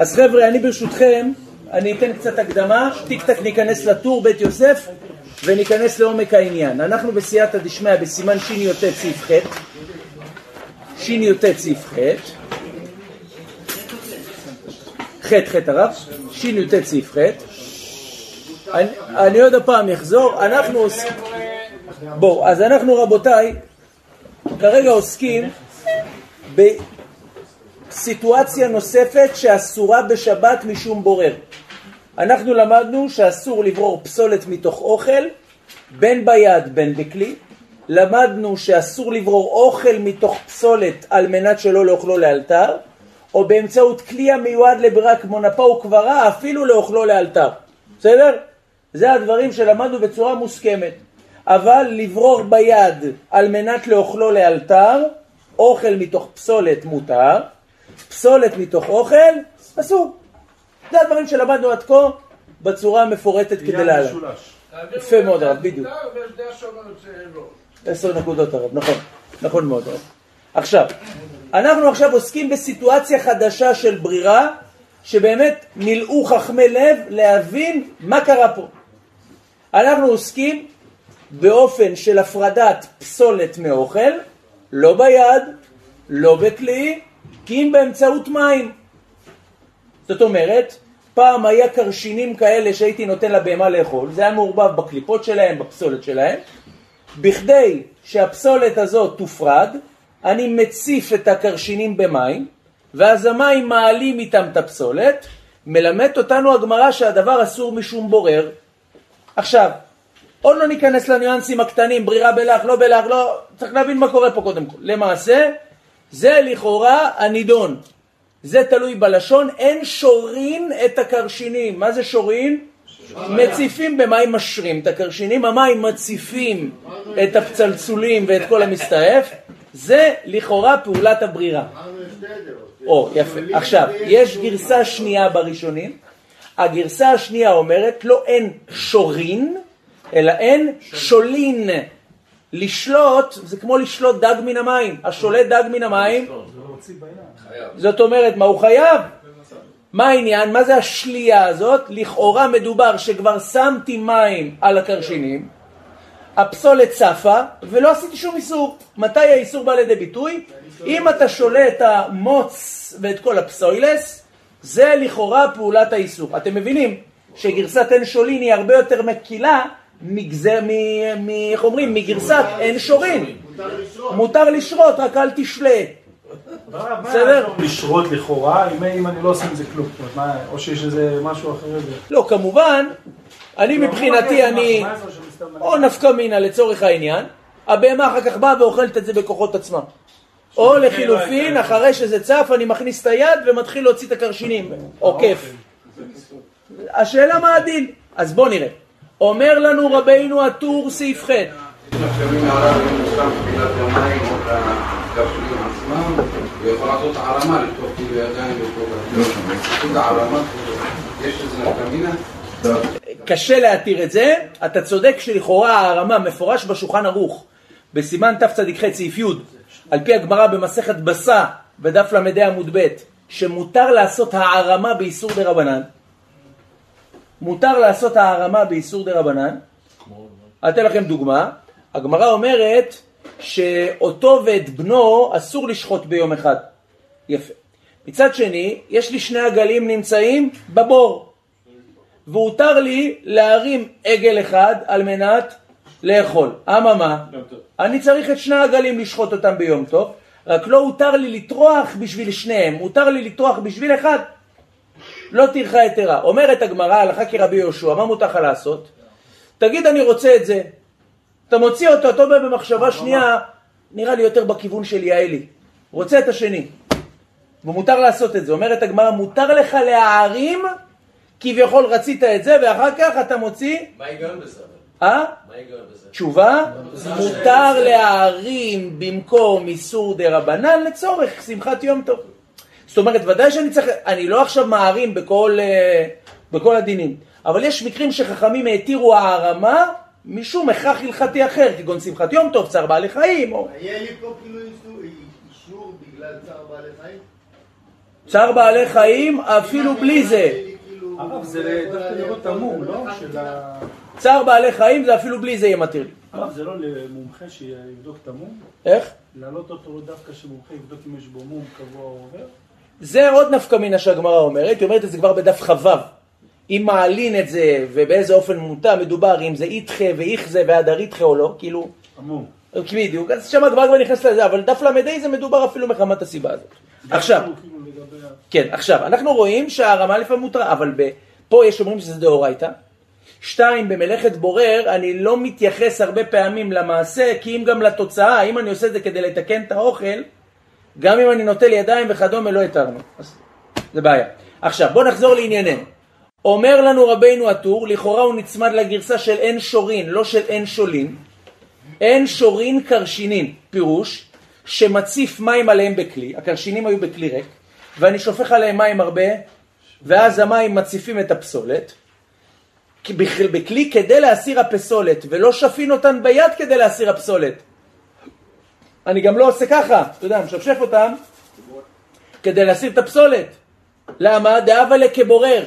אז חבר'ה, אני ברשותכם, אני אתן קצת הקדמה, טיק טק ניכנס לטור בית יוסף וניכנס לעומק העניין. אנחנו בסייעתא דשמיא בסימן שי"ט סעיף ח', שי"ט סעיף ח', ח' ח' הרב, שי"ט סעיף ח', אני, עוד הפעם אחזור, אנחנו עוסקים, בואו, אז אנחנו רבותיי, כרגע עוסקים בסיטואציה נוספת שאסורה בשבת משום בורר. אנחנו למדנו שאסור לברור פסולת מתוך אוכל, בין ביד בין בכלי. למדנו שאסור לברור אוכל מתוך פסולת על מנת שלא לאוכלו לאלתר, או באמצעות כלי המיועד לברירה כמו נפה וקברה, אפילו לאוכלו לאלתר. בסדר? זה הדברים שלמדנו בצורה מוסכמת. אבל לברור ביד על מנת לאוכלו לאלתר, אוכל מתוך פסולת מותר, פסולת מתוך אוכל, אסור. זה הדברים שלמדנו עד כה בצורה המפורטת כדי להלן. יפה מאוד הרב, בדיוק. עשר נקודות הרב, נכון, נכון מאוד הרב. עכשיו, אנחנו עכשיו עוסקים בסיטואציה חדשה של ברירה, שבאמת מילאו חכמי לב להבין מה קרה פה. אנחנו עוסקים באופן של הפרדת פסולת מאוכל, לא ביד, לא בכלי, כי אם באמצעות מים. זאת אומרת, פעם היה קרשינים כאלה שהייתי נותן לבהמה לאכול, זה היה מעורבב בקליפות שלהם, בפסולת שלהם. בכדי שהפסולת הזאת תופרד, אני מציף את הקרשינים במים, ואז המים מעלים איתם את הפסולת, מלמד אותנו הגמרא שהדבר אסור משום בורר. עכשיו, עוד לא ניכנס לניואנסים הקטנים, ברירה בלח, לא בלח, לא... צריך להבין מה קורה פה קודם כל. למעשה, זה לכאורה הנידון. זה תלוי בלשון, אין שורין את הקרשינים. מה זה שורין? מציפים במים משרים את הקרשינים, המים מציפים את הפצלצולים ואת כל המסתעף, זה לכאורה פעולת הברירה. או, יפה. עכשיו, יש גרסה שנייה בראשונים, הגרסה השנייה אומרת לא אין שורין, אלא אין שולין. לשלוט זה כמו לשלוט דג מן המים. השולט דג מן המים, זאת אומרת, מה הוא חייב? מה העניין? מה זה השלייה הזאת? לכאורה מדובר שכבר שמתי מים על הקרשינים, הפסולת צפה, ולא עשיתי שום איסור. מתי האיסור בא לידי ביטוי? אם אתה שולה את המוץ ואת כל הפסוילס, זה לכאורה פעולת האיסור. אתם מבינים שגרסת אין שולין היא הרבה יותר מקילה מגזר, מ... איך אומרים? מגרסת אין שורין. מותר לשרות, רק אל תשלה. בסדר? לשרות לכאורה, אם אני לא עושה עם זה כלום, או שיש איזה משהו אחר? לא, כמובן, אני מבחינתי, אני, או נפקא מינה לצורך העניין, הבהמה אחר כך באה ואוכלת את זה בכוחות עצמה. או לחילופין, אחרי שזה צף, אני מכניס את היד ומתחיל להוציא את הקרשינים, עוקף. השאלה מה הדין? אז בוא נראה. אומר לנו רבינו הטור סעיף ח'? קשה להתיר את זה, אתה צודק שלכאורה הערמה מפורש בשולחן ערוך. בסימן תצ"ח סעיף י' על פי הגמרא במסכת בשר בדף ל"ה עמוד ב' שמותר לעשות הערמה באיסור דה רבנן מותר לעשות הערמה באיסור דה רבנן אתן לכם דוגמה הגמרא אומרת שאותו ואת בנו אסור לשחוט ביום אחד. יפה. מצד שני, יש לי שני עגלים נמצאים בבור, והותר לי להרים עגל אחד על מנת לאכול. אממה, אני צריך את שני העגלים לשחוט אותם ביום טוב, רק לא הותר לי לטרוח בשביל שניהם, הותר לי לטרוח בשביל אחד. לא טרחה יתרה. אומרת הגמרא, הלכה כרבי יהושע, מה מותר לך לעשות? תגיד אני רוצה את זה, אתה מוציא אותו, אתה אומר במחשבה שנייה, נראה לי יותר בכיוון של יעלי. רוצה את השני. ומותר לעשות את זה. אומרת הגמרא, מותר לך להערים, כביכול רצית את זה, ואחר כך אתה מוציא... מה ההיגיון בזה? אה? תשובה, מותר להערים במקום איסור דה רבנן לצורך שמחת יום טוב. זאת אומרת, ודאי שאני צריך, אני לא עכשיו מערים בכל, אה, בכל הדינים, אבל יש מקרים שחכמים התירו הערמה משום הכרח הלכתי אחר, כגון שמחת יום טוב, צער בעלי חיים, או... היה לי פה כאילו אישור בגלל צער בעלי חיים? צער בעלי חיים אפילו בלי זה. הרב, זה דווקא לראות תמום, לא? של ה... צער בעלי חיים זה אפילו בלי זה יהיה מתיר לי. הרב, זה לא למומחה שיבדוק תמום? איך? להעלות אותו דווקא שמומחה יבדוק אם יש בו מום קבוע או עובר? זה עוד נפקא מינה שהגמרא אומרת, היא אומרת את זה כבר בדף כ"ו. אם מעלין את זה ובאיזה אופן מוטה מדובר, אם זה איתחה ואיכזה והדר איתחה או לא, כאילו, תמום. בדיוק, אז שם הגמרא כבר נכנסת לזה, אבל דף ל"ה זה מדובר אפילו מחמת הסיבה הזאת. עכשיו, כאילו כן, עכשיו, אנחנו רואים שהרמה לפעמים מותרה, אבל ב- פה יש אומרים שזה דאורייתא. שתיים, במלאכת בורר, אני לא מתייחס הרבה פעמים למעשה, כי אם גם לתוצאה, אם אני עושה את זה כדי לתקן את האוכל, גם אם אני נוטל ידיים וכדומה, לא התרנו. אז זה בעיה. עכשיו, בואו נחזור לענייננו. אומר לנו רבינו הטור, לכאורה הוא נצמד לגרסה של אין שורין, לא של אין שולין. אין שורין קרשינין, פירוש שמציף מים עליהם בכלי, הקרשינים היו בכלי ריק, ואני שופך עליהם מים הרבה, ואז המים מציפים את הפסולת, בכלי כדי להסיר הפסולת, ולא שפין אותן ביד כדי להסיר הפסולת. אני גם לא עושה ככה, אתה יודע, משפשף אותם כדי להסיר את הפסולת. למה? דאבה לכבורר.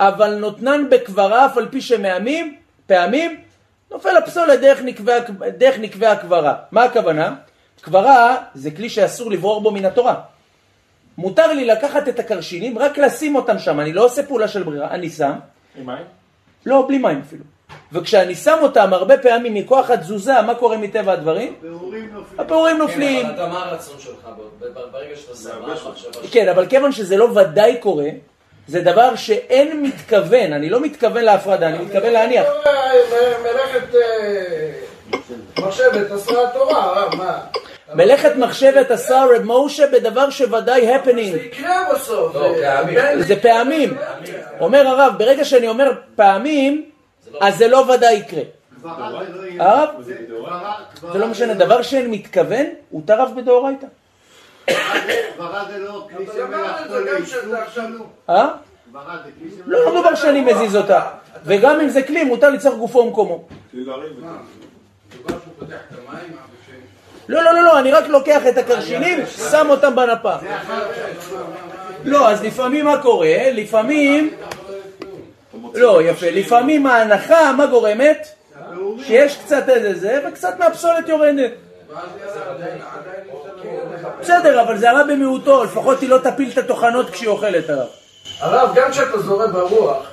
אבל נותנן בקברה אף על פי שמעמים, פעמים, נופל הפסולת דרך נקבי, דרך נקבי הקברה. מה הכוונה? קברה זה כלי שאסור לברור בו מן התורה. מותר לי לקחת את הקרשינים, רק לשים אותם שם, אני לא עושה פעולה של ברירה, אני שם, עם מים? לא, בלי מים אפילו. וכשאני שם אותם הרבה פעמים מכוח התזוזה, מה קורה מטבע הדברים? והורים נופלים. הפירורים כן, נופלים. אבל אתה מה הרצון שלך ברגע שאתה שם? כן, אבל כיוון שזה לא ודאי קורה, זה דבר שאין מתכוון, אני לא מתכוון להפרדה, אני מתכוון להניח. מלאכת אה, מחשבת עשרה התורה, הרב, מה? מלאכת מחשבת עשה רב משה בדבר שוודאי זה הפנינג. יקרה בסוף. לא, אה, זה פעמים. אומר הרב, ברגע שאני אומר פעמים, אז זה לא ודאי יקרה. לא. הרב? זה לא משנה, דבר שאין מתכוון, הוא טרף בדאורייתא. לא. אה? לא. לא דבר שאני מזיז אותה. וגם אם זה כלי, מותר לצורך גופו ומקומו. לא, לא, לא, לא, אני רק לוקח את הקרשינים, שם אותם בנפה. לא, אז לפעמים מה קורה? לפעמים... לא, יפה. לפעמים ההנחה, מה גורמת? שיש קצת איזה זה, וקצת מהפסולת יורדת. בסדר, אבל זה הרע במיעוטו, לפחות היא לא תפיל את הטוחנות כשהיא אוכלת הרב. הרב, גם כשאתה זורה ברוח,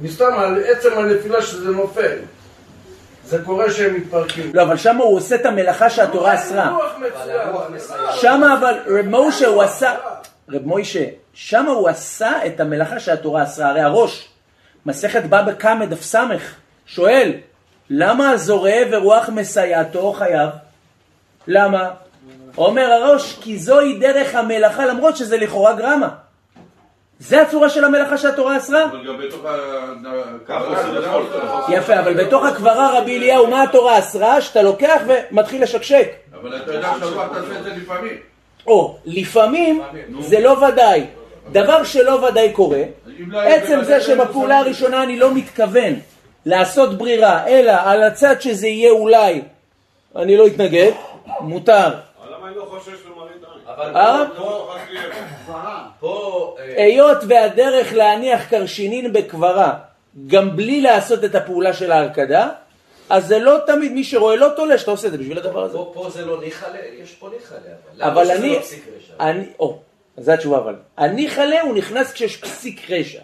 מסתם על עצם הנפילה שזה נופל, זה קורה שהם מתפרקים. לא, אבל שם הוא עושה את המלאכה שהתורה אסרה. שם אבל רב משה הוא עשה, רב מוישה, שם הוא עשה את המלאכה שהתורה אסרה, הרי הראש, מסכת בבא קמא דף סמך, שואל, למה הזורע ורוח מסייעתו חייב? למה? אומר הראש, כי זוהי דרך המלאכה, למרות שזה לכאורה גרמה. זה הצורה של המלאכה שהתורה אסרה? אבל גם בתוך ה... יפה, אבל בתוך הקברה רבי אליהו, מה התורה אסרה? שאתה לוקח ומתחיל לשקשק. אבל אתה יודע שהרוח תעשה את זה לפעמים. או, לפעמים זה לא ודאי. דבר שלא ודאי קורה, לא עצם זה לא שבפעולה הראשונה אני לא מתכוון לעשות ברירה, אלא על הצד שזה יהיה אולי, אני לא אתנגד, מותר. היות והדרך להניח קרשינין בקברה, גם בלי לעשות את הפעולה של ההרקדה, אז זה לא תמיד, מי שרואה לא תולה שאתה עושה את זה בשביל הדבר הזה. פה זה לא ניחלה, יש פה ניחלה. למה אבל לא? אני, או, זו התשובה אבל. אני חלה הוא נכנס כשיש פסיק רשע.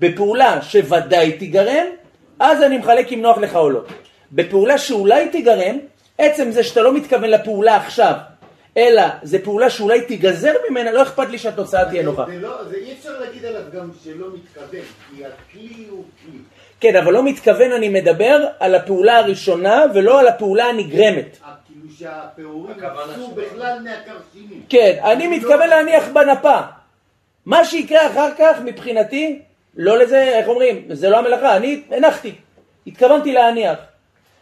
בפעולה שוודאי תיגרם, אז אני מחלק אם נוח לך או לא. בפעולה שאולי תיגרם, עצם זה שאתה לא מתכוון לפעולה עכשיו, אלא זה פעולה שאולי תיגזר ממנה, לא אכפת לי שהתוצאה תהיה נוחה. זה לא- זה אי אפשר להגיד עליו גם שלא מתכוון, כי הכלי הוא כלי. כן, אבל לא מתכוון אני מדבר על הפעולה הראשונה ולא על הפעולה הנגרמת. שהפירורים הכוונה יצאו. בכלל מהקרשינים. כן, אני מתכוון להניח בנפה. מה שיקרה אחר כך מבחינתי, לא לזה, איך אומרים, זה לא המלאכה, אני הנחתי, התכוונתי להניח.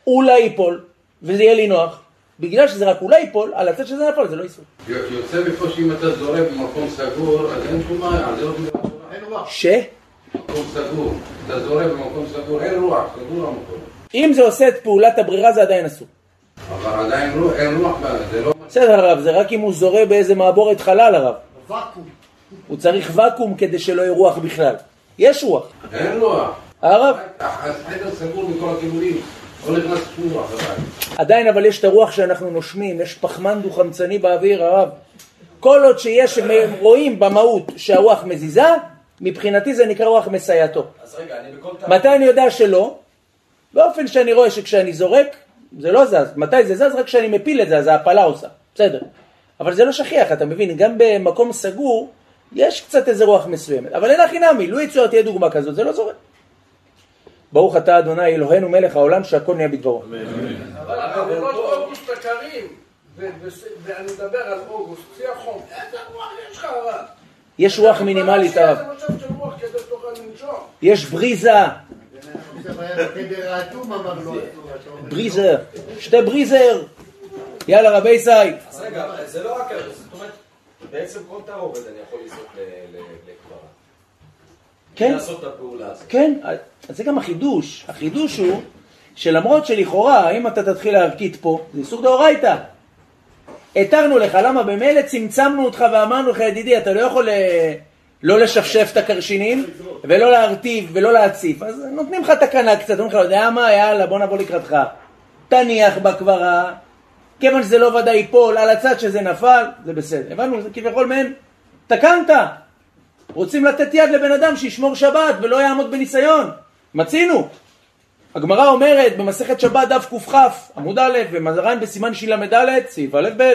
אולי ייפול, וזה יהיה לי נוח. בגלל שזה רק אולי ייפול, על הצד שזה נפל זה לא איסור. יוצא מפה שאם אתה זורק במקום סגור, אז אין שום בעיה, זה לא אין רוח. ש? מקום סגור. אתה זורק במקום סגור, אין רוח, סגור המקום. אם זה עושה את פעולת הברירה זה עדיין אסור. אבל עדיין לא, אין רוח, זה לא... בסדר הרב, זה רק אם הוא זורה באיזה מעבורת חלל הרב. ואקום. הוא צריך ואקום כדי שלא יהיה רוח בכלל. יש רוח. אין רוח. הרב, החדר סגור מכל הכיוונים. לא נכנס שום רוח לבית. עדיין אבל יש את הרוח שאנחנו נושמים, יש פחמן דו-חמצני באוויר, הרב. כל עוד שיש, רואים במהות שהרוח מזיזה, מבחינתי זה נקרא רוח מסייעתו. אז רגע, אני בכל תא... מתי אני יודע שלא? באופן שאני רואה שכשאני זורק, זה לא זז. מתי זה זז? רק כשאני מפיל את זה, אז ההפלה עושה. בסדר. אבל זה לא שכיח, אתה מבין? גם במקום סגור, יש קצת איזה רוח מסוימת. אבל אין הכי נמי, לו יצויר תהיה דוגמה כזאת, זה לא זורק. ברוך אתה אדוני אלוהינו מלך העולם שהכל נהיה בדברו. אבל אוגוסט הקרים, ואני מדבר על אוגוסט, שיא החום, איזה רוח יש לך הרב? יש רוח מינימלית, הרב. יש בריזה, בריזר, שתי בריזר. יאללה רבי סי. אז רגע, זה לא רק... זאת אומרת, בעצם כל תערובת אני יכול לזרוק לקברה. כן, לעשות את הפעולה הזאת. כן, אז זה גם החידוש. החידוש הוא שלמרות שלכאורה, אם אתה תתחיל להרקיד פה, זה איסור דאורייתא. התרנו לך, למה במילא צמצמנו אותך ואמרנו לך, ידידי, אתה לא יכול אה, לא לשפשף את הקרשינים, ולא להרטיב, ולא להציף. אז נותנים לך תקנה קצת, אומרים לך, יודע מה, יאללה, בוא נבוא לקראתך. תניח בקברה, כיוון שזה לא ודאי ייפול, על הצד שזה נפל, זה בסדר. הבנו, זה כביכול מעין, תקנת. רוצים לתת יד לבן אדם שישמור שבת ולא יעמוד בניסיון. מצינו. הגמרא אומרת במסכת שבת דף קכ עמוד א' ומזרן בסימן של"ד סעיף א' ב'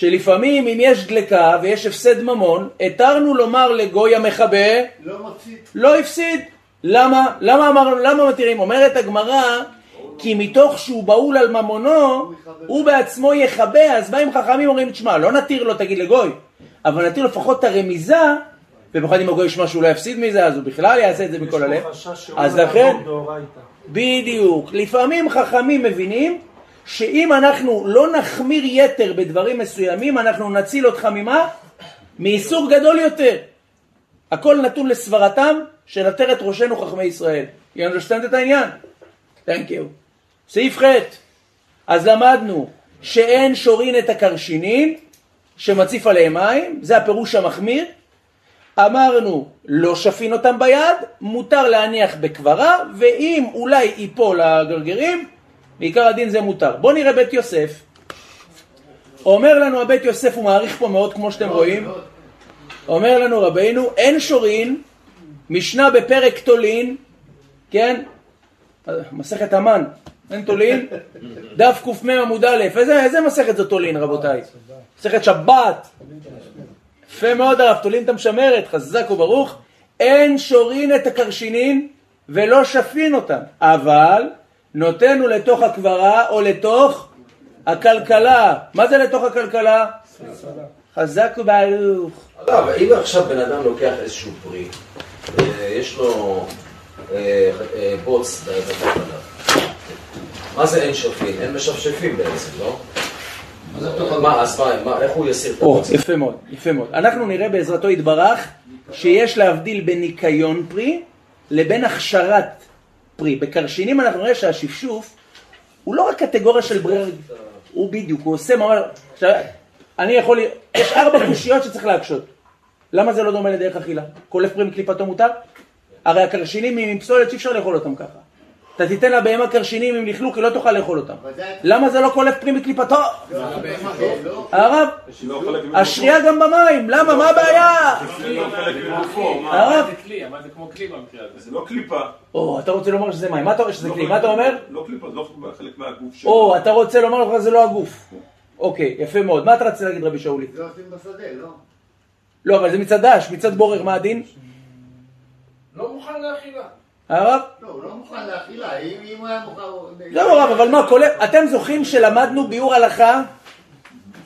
שלפעמים אם יש דלקה ויש הפסד ממון התרנו לומר לגוי המכבה לא מפסיד. לא הפסיד. למה? למה אמרנו, למה מתירים? אומרת הגמרא כי מתוך שהוא בהול על ממונו הוא בעצמו יכבה אז באים חכמים אומרים תשמע לא נתיר לו תגיד לגוי אבל נתיר לפחות את הרמיזה ובמיוחד אם הגוי ישמע שהוא לא יפסיד מזה אז הוא בכלל יעשה את זה מכל הלב אז לא לכן. בדיוק. לפעמים חכמים מבינים שאם אנחנו לא נחמיר יתר בדברים מסוימים, אנחנו נציל אותך ממה? מאיסור גדול יותר. הכל נתון לסברתם של עטרת ראשנו חכמי ישראל. You understand את העניין? Thank you. סעיף ח' אז למדנו שאין שורין את הקרשינין שמציף עליהם מים, זה הפירוש המחמיר. אמרנו, לא שפין אותם ביד, מותר להניח בקברה, ואם אולי ייפול הגרגרים, בעיקר הדין זה מותר. בואו נראה בית יוסף. אומר לנו הבית יוסף, הוא מעריך פה מאוד כמו שאתם רואים, אומר לנו רבינו, אין שורין, משנה בפרק תולין, כן? מסכת המן, אין תולין, דף קמ עמוד א', איזה, איזה מסכת זו תולין רבותיי? מסכת שבת. יפה מאוד הרב, תולים את המשמרת, חזק וברוך. אין שורין את הקרשינין ולא שפין אותם, אבל נותנו לתוך הקברה או לתוך הכלכלה. מה זה לתוך הכלכלה? חזק וברוך. לא, אבל אם עכשיו בן אדם לוקח איזשהו פרי, אה, יש לו אה, אה, בוץ בכלכלה. מה זה אין שופין? אין משפשפים בעצם, לא? מה, אז מה, איך הוא יסיר את הבוץ? יפה מאוד, יפה מאוד. אנחנו נראה בעזרתו יתברך שיש להבדיל בין ניקיון פרי לבין הכשרת פרי. בקרשינים אנחנו נראה שהשפשוף הוא לא רק קטגוריה של ברירה, הוא בדיוק, הוא עושה ממש... עכשיו, אני יכול... יש ארבע קושיות שצריך להקשות. למה זה לא דומה לדרך אכילה? קולף פרי מקליפתו מותר? הרי הקרשינים עם פסולת שאי אפשר לאכול אותם ככה. אתה תיתן לבהמה קרשינים עם לכלוך, היא לא תוכל לאכול אותם. למה זה לא קולף פרי מקליפתו? לא, לא. הרב, השרייה גם במים, למה? מה הבעיה? הרב, זה כלי, אבל זה כמו כלי במקרה הזה. זה לא קליפה. או, אתה רוצה לומר שזה מים, מה אתה אומר שזה כלי? מה אתה אומר? לא קליפה, זה לא חלק מהגוף שלו. או, אתה רוצה לומר לך זה לא הגוף. אוקיי, יפה מאוד. מה אתה רצית להגיד רבי שאולי? זה עושים בשדה, לא? לא, אבל זה מצד דש, מצד בורר, מה הדין? לא מוכן לאכילה. הרב? לא, הוא לא מוכן לאכילה, אם הוא היה מוכן... לא, הרב, אבל מה, כולל... אתם זוכרים שלמדנו ביאור הלכה?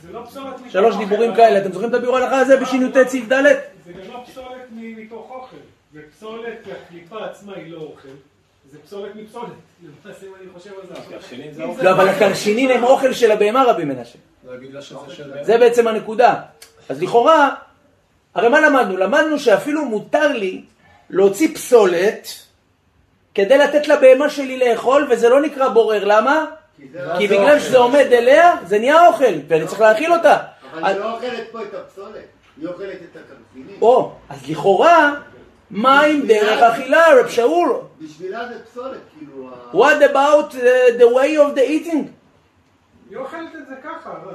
זה לא פסולת שלוש דיבורים? כאלה, אתם זוכרים את הביאור הלכה הזה בש"ט סעיף ד'? זה גם לא פסולת מתוך אוכל. ופסולת, הקליפה עצמה היא לא אוכל. זה פסולת מפסולת. למעשה אם אני חושב על זה. הקרשinin זה אוכל. לא, אבל הקרשינין הם אוכל של הבהמה רבי מנשה. זה. זה בעצם הנקודה. אז לכאורה, הרי מה למדנו? למדנו שאפילו מותר לי להוציא פסולת כדי לתת לבהמה שלי לאכול, וזה לא נקרא בורר. למה? כי לא- בגלל שזה עומד אליה, זה נהיה אוכל, ואני צריך להאכיל אותה. אבל זה לא אוכלת פה את הפסולת. היא אוכלת את הקרפינים. או, אז לכאורה, מים דרך אכילה, רב שאול. בשבילה זה פסולת, כאילו... What about uh, the way of the eating? היא אוכלת את זה ככה, הרב.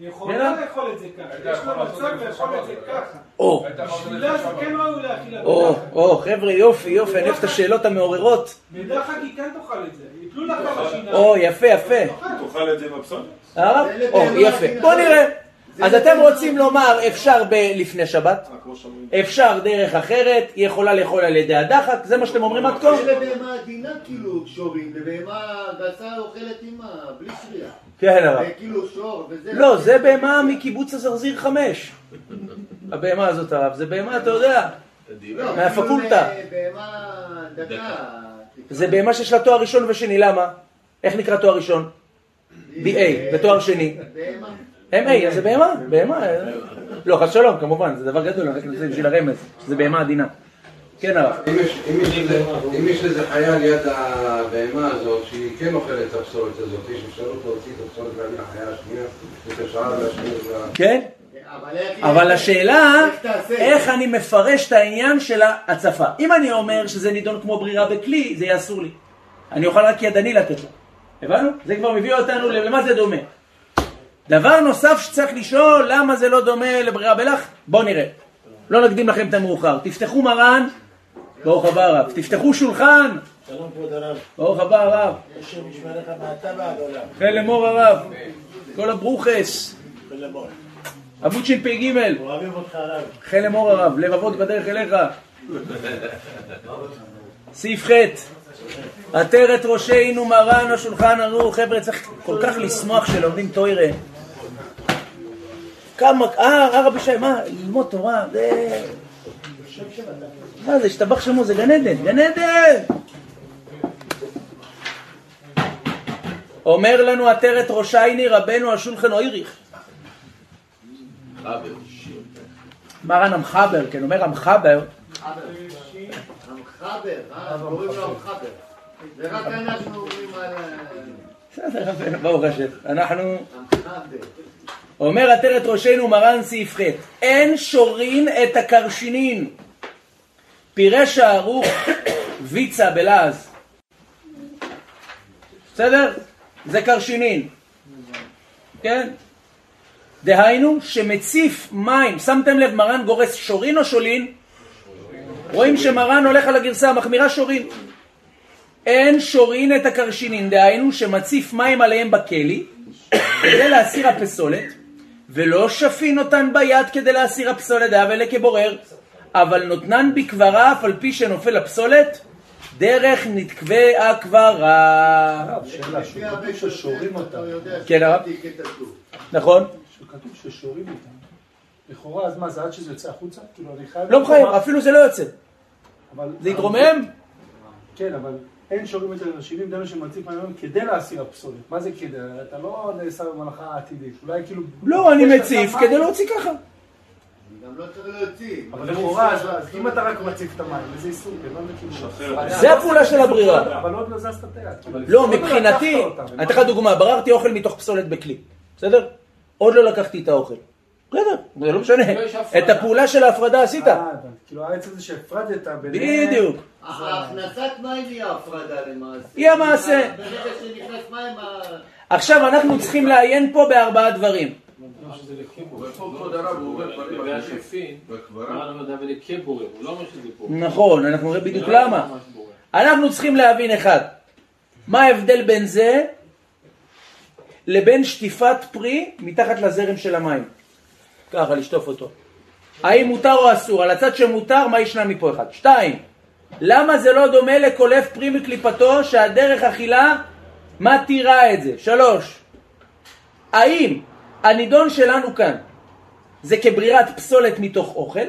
יכולה לאכול את זה ככה. יש יכולה מצב את לאכול את זה ככה. או, בשבילה זה כן ראוי לאכילה. או, בדחק. או, חבר'ה, יופי, יופי, אני אוהב את השאלות המעוררות. בדחק היא כן תאכל את זה. יפלו לה כמה שיניים. או, יפה, יפה. תאכל את זה עם הפסולת? זה או, יפה. הכי בוא נכון. נראה. זה אז אתם לבהמה רוצים לומר, אפשר ב- לפני שבת, אה. אפשר דרך אחרת, היא יכולה לאכול על ידי הדחק, זה מה שאתם אומרים עד כה? זה לבהמה עדינה כאילו שורים, לבהמה גסה אוכלת אימא, בלי שריעה. כן, הרב. וכאילו שור וזה. לא, זה בהמה מקיבוץ הזרזיר חמש. הבהמה הזאת, הרב, זה בהמה, אתה יודע, מהפקולטה. כאילו. זה בהמה שיש לה תואר ראשון ושני, למה? איך נקרא תואר ראשון? BA, ותואר שני. בהמה. MA, אז זה בהמה, בהמה. אה. לא, חס שלום, כמובן, זה דבר גדול, בשביל הרמז, שזה בהמה עדינה. כן, הרב. אם יש- איזה- איזה חיה ליד הבהמה הזאת, שהיא כן אוכלת את הפסולת הזאת, יש אפשרות להוציא את הפסולת ולהביא לחיה השנייה, את השעה והשנייה. וה- כן? אבל השאלה, איך אני מפרש את העניין של ההצפה. אם אני אומר שזה נידון כמו ברירה בכלי, זה יהיה אסור לי. אני אוכל רק ידני לתת לה. הבנו? זה כבר מביא אותנו למה זה דומה. דבר נוסף שצריך לשאול, למה זה לא דומה לברירה בלח? בואו נראה. לא נקדים לכם את המאוחר. תפתחו מרן, ברוך הבא הרב. תפתחו שולחן, שלום כבוד הרב, ברוך הבא הרב. השם ישמע לך מעתה ועד עולם. חן לאמור הרב. כל הברוכס. ולמור. עמוד שפ"ג. אוהבים אותך הרב. חן לאמור הרב, לבבות בדרך אליך. סעיף ח' עטרת ראשינו מרן השולחן ערוך. חבר'ה, צריך כל כך לשמוח שלומדים תוירה. כמה, אה, אה רבי שי, מה, ללמוד תורה, זה... מה זה, השתבח שמו, זה גן עדן, גן עדן! אומר לנו עטרת ראשייני רבנו השולחן אויריך. מרן המחבר, כן, אומר המחבר, המחבר, אה, קוראים לו המחבר. ורק אנחנו אומרים על בסדר, רבנו, ברוך השם, אנחנו... המחבר. אומר עטרת ראשנו מרן סעיף ח' אין שורין את הקרשינין פירש הערוך ויצה בלעז בסדר? זה קרשינין כן? דהיינו שמציף מים שמתם לב מרן גורס שורין או שולין? רואים שמרן הולך על הגרסה המחמירה שורין אין שורין את הקרשינין דהיינו שמציף מים עליהם בכלי כדי להסיר הפסולת, ולא שפין אותן ביד כדי להסיר הפסולת, דאב אלה כבורר, אבל נותנן בקברה אף על פי שנופל הפסולת, דרך נתקווה הקברה. שאלה, שכתוב ששורים אותם. כן, הרב? נכון? שכתוב ששורים אותם. לכאורה, אז מה, זה עד שזה יוצא החוצה? כאילו, אני חייב... לא מחייב, אפילו זה לא יוצא. אבל... זה יתרומם? כן, אבל אין שורים את השירים דנו שמציף מהיום כדי להסיר הפסולת. מה זה כדי? אתה לא נעשה במלאכה העתידית. אולי כאילו... לא, אני מציף כדי להוציא ככה. גם לא צריך להוציא. אבל לכאורה, אם אתה רק מציף את המים, איזה איסור, כן, לא. זה הפעולה של הברירה. אבל עוד לא זזת את היד. לא, מבחינתי. אני אתן לך דוגמה, בררתי אוכל מתוך פסולת בכלי, בסדר? עוד לא לקחתי את האוכל. בסדר, זה לא משנה. לא. את הפעולה של ההפרדה עשית. אה. כאילו העץ הזה שהפרדת ביניהם... בדיוק. הכנסת מים היא ההפרדה למעשה. היא המעשה. ברגע שנכנס מים, ה- עכשיו אנחנו צריכים לעיין פה בארבעה דברים. ופה כבוד הרב הוא אומר דברים והשפין, בקברה. אמרנו דוד כבורר, הוא לא אומר שזה פה. נכון, אנחנו נראה בדיוק לא למה. אנחנו צריכים להבין אחד, מה ההבדל בין זה לבין שטיפת פרי מתחת לזרם של המים. ככה, לשטוף אותו. האם מותר או אסור? על הצד שמותר, מה ישנה מפה אחד? שתיים, למה זה לא דומה לקולף פרי מקליפתו שהדרך אכילה מתירה את זה? שלוש, האם הנידון שלנו כאן זה כברירת פסולת מתוך אוכל,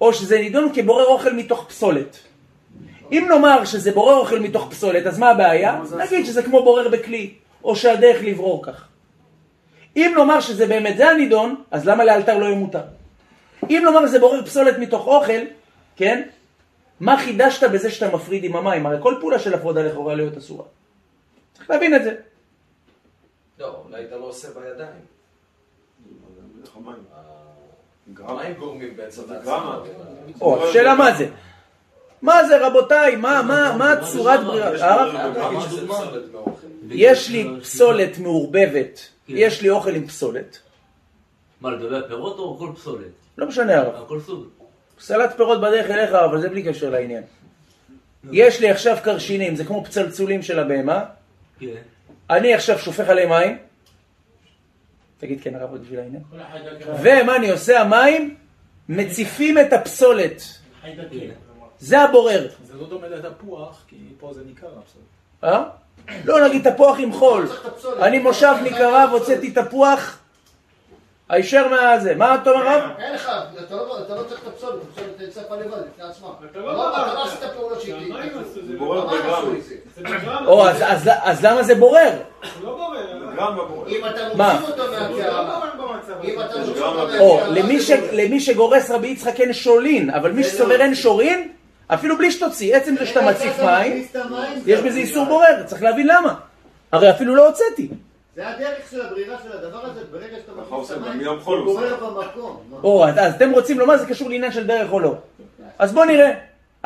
או שזה נידון כבורר אוכל מתוך פסולת? אם נאמר שזה בורר אוכל מתוך פסולת, אז מה הבעיה? נגיד שזה כמו בורר בכלי, או שהדרך לברור כך. אם נאמר שזה באמת זה הנידון, אז למה לאלתר לא יהיה מותר? אם נאמר שזה בורר פסולת מתוך אוכל, כן? מה חידשת בזה שאתה מפריד עם המים? הרי כל פעולה של הפרדה לכאורה להיות אסורה. צריך להבין את זה. לא, אולי אתה לא עושה בידיים. המים. גורמים בעצם. או, השאלה מה זה? מה זה רבותיי? מה, מה, מה צורת ברירה? יש אה? ברירה? יש לי פסולת מעורבבת, יש לי אוכל עם פסולת, מה, לגבי הפירות או כל פסולת? לא משנה הרב. הכל סוג. סלט פירות בדרך אליך, אבל זה בלי קשר לעניין. יש לי עכשיו קרשינים, זה כמו פצלצולים של הבהמה, כן. אני עכשיו שופך עליהם מים, תגיד כן הרב עוד בשביל העניין. ומה אני עושה? המים מציפים את הפסולת. זה הבורר, זה לא דומה לתפוח, כי פה זה ניכר הפסולת. אה? לא נגיד תפוח עם חול, אני מושבניק הרב, הוצאתי תפוח, הישר מהזה, מה אתה אומר רב? אין לך, אתה לא- אתה לא צריך את הפסולת, הפסולת נצפה לבד, בפני עצמה. אתה לא לא, לא עשית פעולות שהיא... או, אז- למה זה בורר? לא בורר. אם אתה? מוציא אותו מהקערה, או, למי שגורס רבי יצחק אין שולין, אבל מי שסובר אין שורין, אפילו בלי שתוציא, עצם זה שאתה מציף מים, יש בזה איסור בורר, צריך להבין למה. הרי אפילו לא הוצאתי. זה הדרך של הברירה של הדבר הזה, ברגע שאתה מכניס את המים, הוא. בורר במקום. או, אז אתם רוצים לומר זה קשור לעניין של דרך או לא. אז בואו נראה.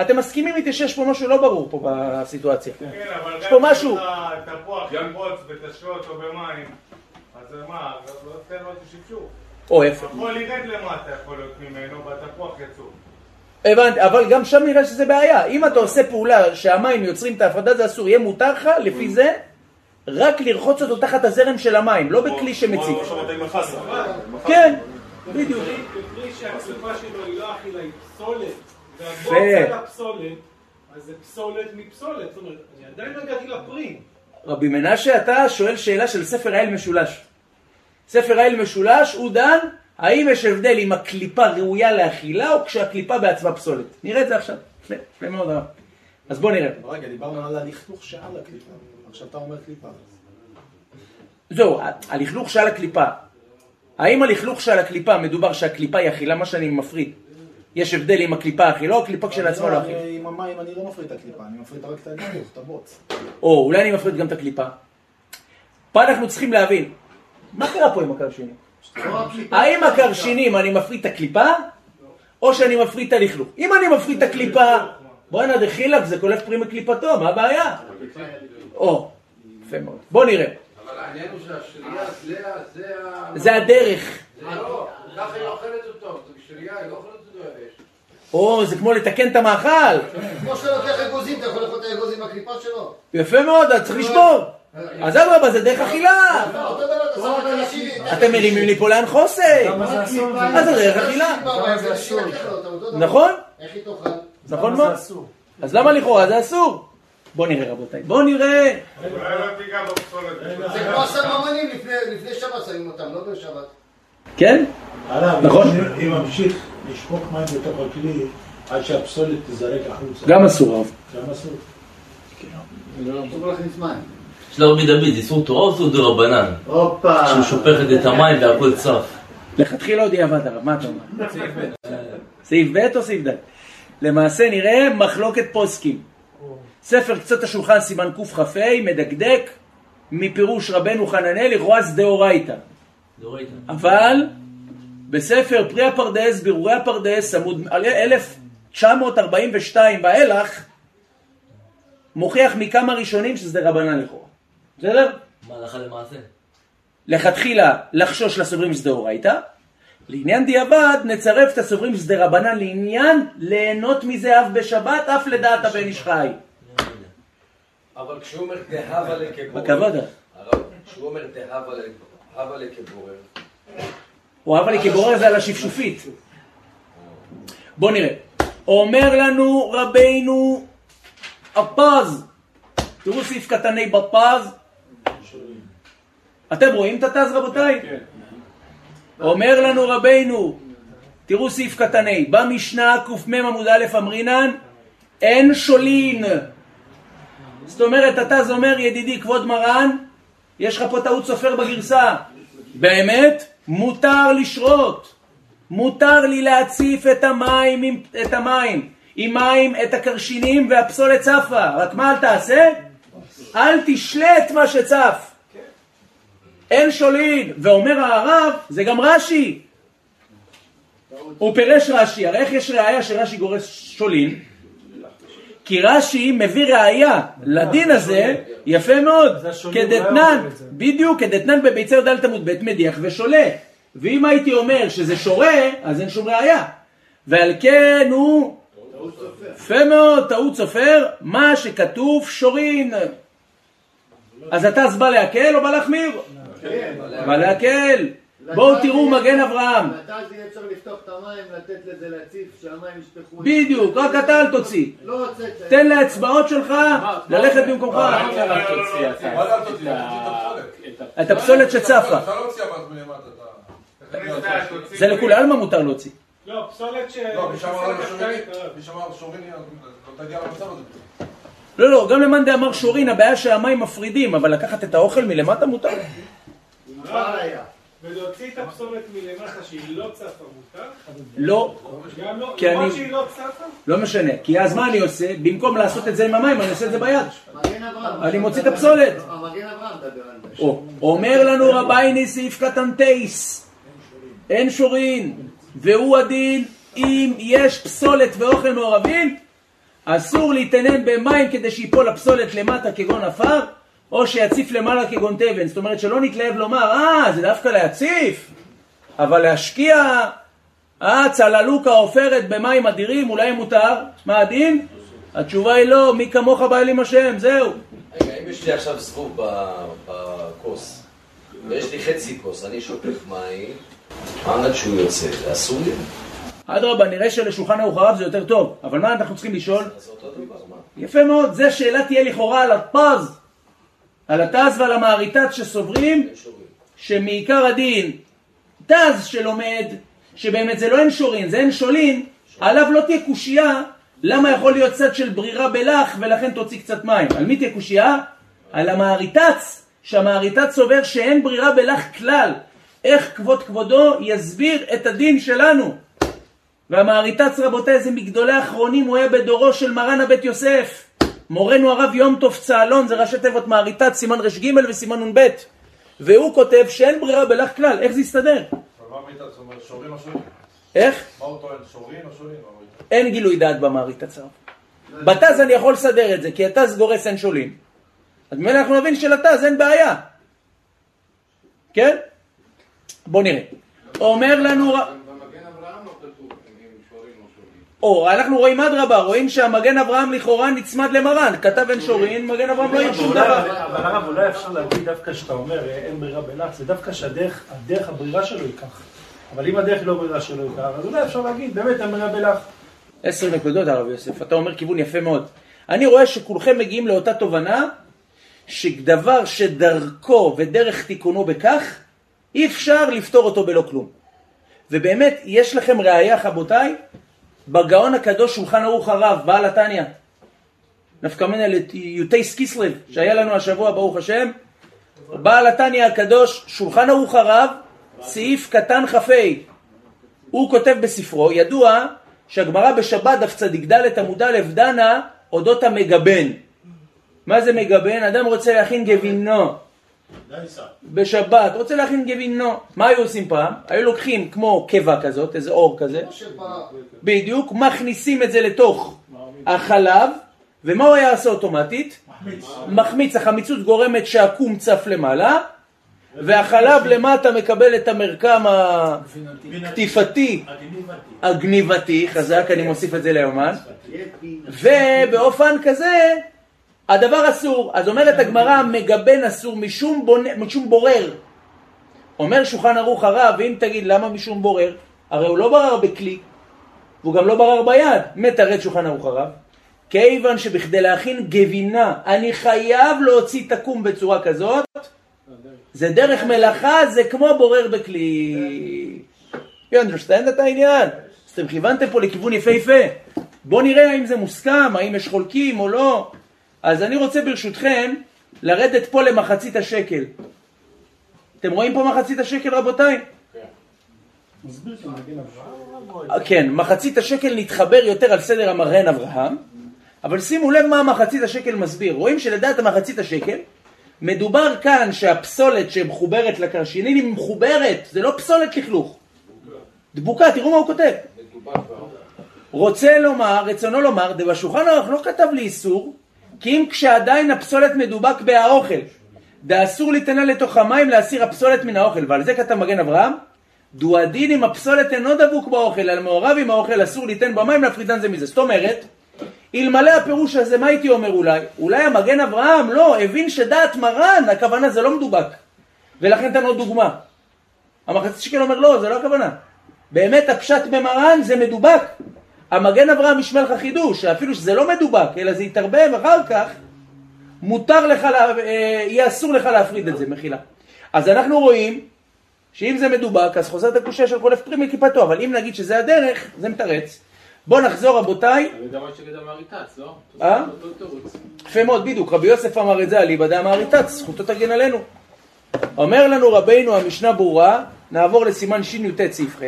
אתם מסכימים איתי שיש פה משהו לא ברור פה בסיטואציה. כן, אבל יש גם פה אם משהו. אתה תפוח יקרוץ ותשקה אותו במים, אז מה, לא תתן לו את השפשוף. או, יפה. החול ירד למטה יכול להיות ממנו, והתפוח יצור. הבנתי, אבל גם שם נראה שזה בעיה. אם אתה עושה פעולה שהמים יוצרים את ההפרדה זה אסור, יהיה מותר לך לפי זה רק לרחוץ אותו תחת הזרם של המים, לא בכלי עם החסה. כן, בדיוק. בפרי שהקליפה שלו היא לא אכילה, היא פסולת. יפה. והבוץ על הפסולת, אז זה פסולת מפסולת. זאת אומרת, אני עדיין לא הגעתי לפרי. רבי מנשה, אתה שואל שאלה של ספר האל משולש. ספר האל משולש, הוא דן, האם יש הבדל אם הקליפה ראויה לאכילה או כשהקליפה בעצמה פסולת. נראה את זה עכשיו. יפה, מאוד. אז בוא נראה. רגע, דיברנו על הלכלוך שעל הקליפה. עכשיו אתה אומר קליפה. זהו, הלכלוך שעל הקליפה. האם הלכלוך שעל הקליפה מדובר שהקליפה היא אכילה, מה שאני מפריד? יש הבדל אם הקליפה אכילה או הקליפה כשלעצמה לא אכילה. עם המים אני לא מפריד את הקליפה, אני מפריד רק את הלכלוך, את הבוץ. או אולי אני מפריד גם את הקליפה. פה אנחנו צריכים להבין, מה קרה פה עם הקרשינים? האם הקרשינים אני מפריד את הקליפה, או שאני מפריד את הלכלוך? אם אני מפריד את הקליפה, בואנה דחילק, זה קולף פרי מקליפתו, מה הבעיה? או, יפה מאוד. בוא נראה. אבל העניין הוא שהשרייה זה ה... זה הדרך. זה לא, ככה היא אוכלת אותו, זה שרייה, היא לא אוכלת אותו יבש. או, זה כמו לתקן את המאכל. כמו שאתה לוקח אגוזים, אתה יכול לאכול את האגוז עם הקליפה שלו. יפה מאוד, אז צריך לשבור. אז אדרבה, זה דרך אכילה. האנשים... אתם מרימים לי פה לאן חוסן. אז זה דרך אכילה. נכון? איך היא תאכל? נכון מאוד. אז למה לכאורה זה אסור? בוא נראה רבותיי, בוא נראה. זה כמו הסממנים לפני- לפני שבת שמים אותם, לא בשבת. כן? נכון. אם- ממשיך לשפוך מים בתוך הכלי עד שהפסולת תזרק החוצה. גם אסור רב. גם אסור. מים. של רבי דוד, איסור תורה או איסור דרבנן? הופה. שהוא שופכת את המים והכל צף. לכתחילה עוד יעבד הרב, מה אתה אומר? סעיף ב' או סעיף ד'? למעשה נראה מחלוקת פוסקים. ספר קצות השולחן סימן קכ"ה מדקדק מפירוש רבנו חננאל לכאורה זה דאורייתא. דאורייתא. אבל בספר פרי הפרדס, בירורי הפרדס, עמוד 1942 ואילך, מוכיח מכמה ראשונים שזה רבנן לכאורה. בסדר? מה הלכה למעשה? לכתחילה לחשוש לסוברים שזה דאורייתא, לעניין דיעבד נצרף את הסוברים שזה רבנן לעניין ליהנות מזה אף בשבת אף לדעת הבן איש חי. אבל כשהוא אומר דהבה לכבורר, כשהוא אומר דהבה הבה לכבורר, הוא אהב לי כבורר זה על השפשופית. בוא נראה. אומר לנו רבינו הפז, תראו סעיף קטני בפז. אתם רואים את התז רבותיי? אומר לנו רבינו, תראו סעיף קטני, במשנה קמ עמוד א' אמרינן, אין שולין. זאת אומרת, התז אומר, ידידי כבוד מרן, יש לך פה טעות סופר בגרסה. באמת, מותר לשרות. מותר לי להציף את המים, עם- את המים, עם מים, את הקרשינים והפסולת צפה. רק מה אל תעשה? אל תשלה את מה שצף. אין שולין. ואומר הרב, זה גם רש"י. הוא פירש רש"י, הרי איך יש ראייה שרש"י גורס שולין? כי רש"י מביא ראייה לדין הזה, יפה מאוד, כדתנן. בדיוק, כדתנן בביצר דלת עמוד ב' מדיח ושולה. ואם הייתי אומר שזה שורה, אז אין שום ראייה. ועל כן הוא, יפה מאוד, טעות סופר, מה שכתוב שורין. אז אתה אז בא להקל או בא להחמיר? בא להקל. בואו תראו מגן אברהם. מתי זה יהיה אפשר לפתוח את המים, לתת לזה להציף, שהמים ישפכו. בדיוק, רק אתה אל תוציא. לא רוצה... תן לאצבעות שלך ללכת במקומך. את הפסולת שצפה. אתה לא הוציא אבל מלמטה, אתה... זה לכולי עלמא מותר להוציא. לא, פסולת ש... לא, שאמר על שוריני, לא תגיע למצב הזה. לא, לא, גם למאן דאמר שורין, הבעיה שהמים מפרידים, אבל לקחת את האוכל מלמטה מותר. ולהוציא את הפסולת מלמטה שהיא לא צפה מותר? לא, גם לא, כי אני- שהיא לא צפה? לא משנה. כי אז מה אני עושה? במקום לעשות את זה עם המים, אני עושה את זה ביד. אני מוציא את הפסולת. אומר לנו רבייני סעיף קטן טייס, אין שורין, והוא הדין אם יש פסולת ואוכל מעורבים, אסור להתענן במים כדי שיפול הפסולת למטה כגון עפר, או שיציף למעלה כגון תבן. זאת אומרת שלא נתלהב לומר, אה, זה דווקא להציף, אבל להשקיע, אה, צללוקה עופרת במים אדירים, אולי מותר, מה הדין? התשובה היא לא, מי כמוך באלים השם, זהו. רגע, אם יש לי עכשיו זבוב בכוס, ויש לי חצי כוס, אני שופך מים, עד שהוא יוצא, זה אסור לי? אדרבה, נראה שלשולחן ערוך הרב זה יותר טוב, אבל מה אנחנו צריכים לשאול? יפה מאוד, זה שאלה תהיה לכאורה על הפז, על התז ועל המעריתת שסוברים שמעיקר הדין, תז שלומד, שבאמת זה לא אין שורין, זה אין שולין, עליו לא תהיה קושייה, למה יכול להיות צד של ברירה בלח ולכן תוציא קצת מים. על מי תהיה קושייה? על המעריתץ, שהמעריתץ סובר שאין ברירה בלח כלל. איך כבוד כבודו יסביר את הדין שלנו? והמעריתץ רבותיי זה מגדולי האחרונים, הוא היה בדורו של מרן הבית יוסף. מורנו הרב יום טוב צהלון, זה ראשי תיבות מעריתת, סימן ר"ג וסימן נ"ב. והוא כותב שאין ברירה בלח כלל, איך זה יסתדר? אבל מה מיטה, זאת אומרת, שורים או שורים? איך? מה הוא טוען, שורים או שורים? אין גילוי דעת במעריתת הרב. בתז אני יכול לסדר את זה, כי התז גורס אין שולים. אז ממילא אנחנו נבין שלתז אין בעיה. כן? בוא נראה. אומר לנו... ר- במגן אברהם לא כתוב אם שורים או שורים. או, אנחנו רואים אדרבה, רואים שהמגן אברהם לכאורה נצמד למרן, כתב אין שורין, מגן אברהם לא יהיה שום דבר. אבל הרב, אולי אפשר להגיד דווקא שאתה אומר אין ברירה בלח, זה דווקא שהדרך, הדרך הברירה שלו ייקח. אבל אם הדרך לא ברירה שלו ייקח, אז אולי אפשר להגיד, באמת אין ברירה בלח. עשר נקודות הרב יוסף, אתה אומר כיוון יפה מאוד. אני רואה שכולכם מגיעים לאותה תובנה, שדבר שדרכו ודרך תיקונו בכך, אי אפשר לפתור אותו בלא כלום. ובאמת, יש לכם ראייה, רבותיי, בגאון הקדוש שולחן ערוך הרב, בעל התניא. נפקא מינא ליוטייס קיסלב, שהיה לנו השבוע, ברוך השם. בעל התניא הקדוש, שולחן ערוך הרב, סעיף קטן כ"ה. הוא כותב בספרו, ידוע שהגמרא בשבת דף צדיק ד' עמוד א' דנה אודות המגבן. מה זה מגבן? אדם רוצה להכין גבינו בשבת, רוצה להכין גבינו. מה היו עושים פעם? היו לוקחים כמו קיבה כזאת, איזה אור כזה, בדיוק, מכניסים את זה לתוך החלב, ומה הוא היה עושה אוטומטית? מחמיץ, החמיצות גורמת שהקום צף למעלה, והחלב למטה מקבל את המרקם הקטיפתי, הגניבתי, חזק, אני מוסיף את זה ליומן, ובאופן כזה הדבר אסור. אז אומרת הגמרא, מגבן אסור משום, בונ... משום בורר. אומר שולחן ערוך הרב, ואם תגיד למה משום בורר, הרי הוא לא ברר בכלי, והוא גם לא ברר ביד. מתרץ שולחן ערוך הרב, כיוון שבכדי להכין גבינה, אני חייב להוציא את הקום בצורה כזאת, זה דרך מלאכה, זה כמו בורר בכלי. You understand את העניין? אז אתם כיוונתם פה לכיוון יפהפה. בואו נראה האם זה מוסכם, האם יש חולקים או לא. אז אני רוצה ברשותכם לרדת פה למחצית השקל. אתם רואים פה מחצית השקל רבותיי? המגן אברהם. כן, מחצית השקל נתחבר יותר על סדר המרן אברהם, אבל שימו לב מה מחצית השקל מסביר. רואים שלדעת המחצית השקל, מדובר כאן שהפסולת שמחוברת לקרשינין היא מחוברת, זה לא פסולת לכלוך. דבוקה, תראו מה הוא כותב. רוצה לומר, רצונו לומר, דבשולחן ערוך לא כתב לי איסור, כי אם כשעדיין הפסולת מדובק בהאוכל, דאסור ליתנה לתוך המים להסיר הפסולת מן האוכל, ועל זה כתב מגן אברהם, דו הדין אם הפסולת אינו דבוק באוכל, אלא מעורב עם האוכל, אסור ליתן במים להפרידן זה מזה. זאת אומרת, אלמלא הפירוש הזה, מה הייתי אומר אולי? אולי המגן אברהם לא, הבין שדעת מרן, הכוונה זה לא מדובק. ולכן תן עוד דוגמה. המחצית שקל אומר לא, זה לא הכוונה. באמת הפשט במרן זה מדובק. המגן אברהם ישמע לך חידוש, אפילו שזה לא מדובק, אלא זה יתערבב אחר כך, מותר לך, לה- אה, יהיה אסור לך להפריד את זה, מחילה. אז אנחנו רואים שאם זה מדובק, אז חוזרת הקושייה של אלף פרי מכיפתו, אבל אם נגיד שזה הדרך, זה מתרץ. בואו נחזור רבותיי, מה שגד אמר איתץ, לא? אה? יפה מאוד, בדיוק, רבי יוסף אמר את זה על היבדה מאריתת, זכותו תגן עלינו. אומר לנו רבינו המשנה ברורה, נעבור לסימן שי"ט סעיף ח'.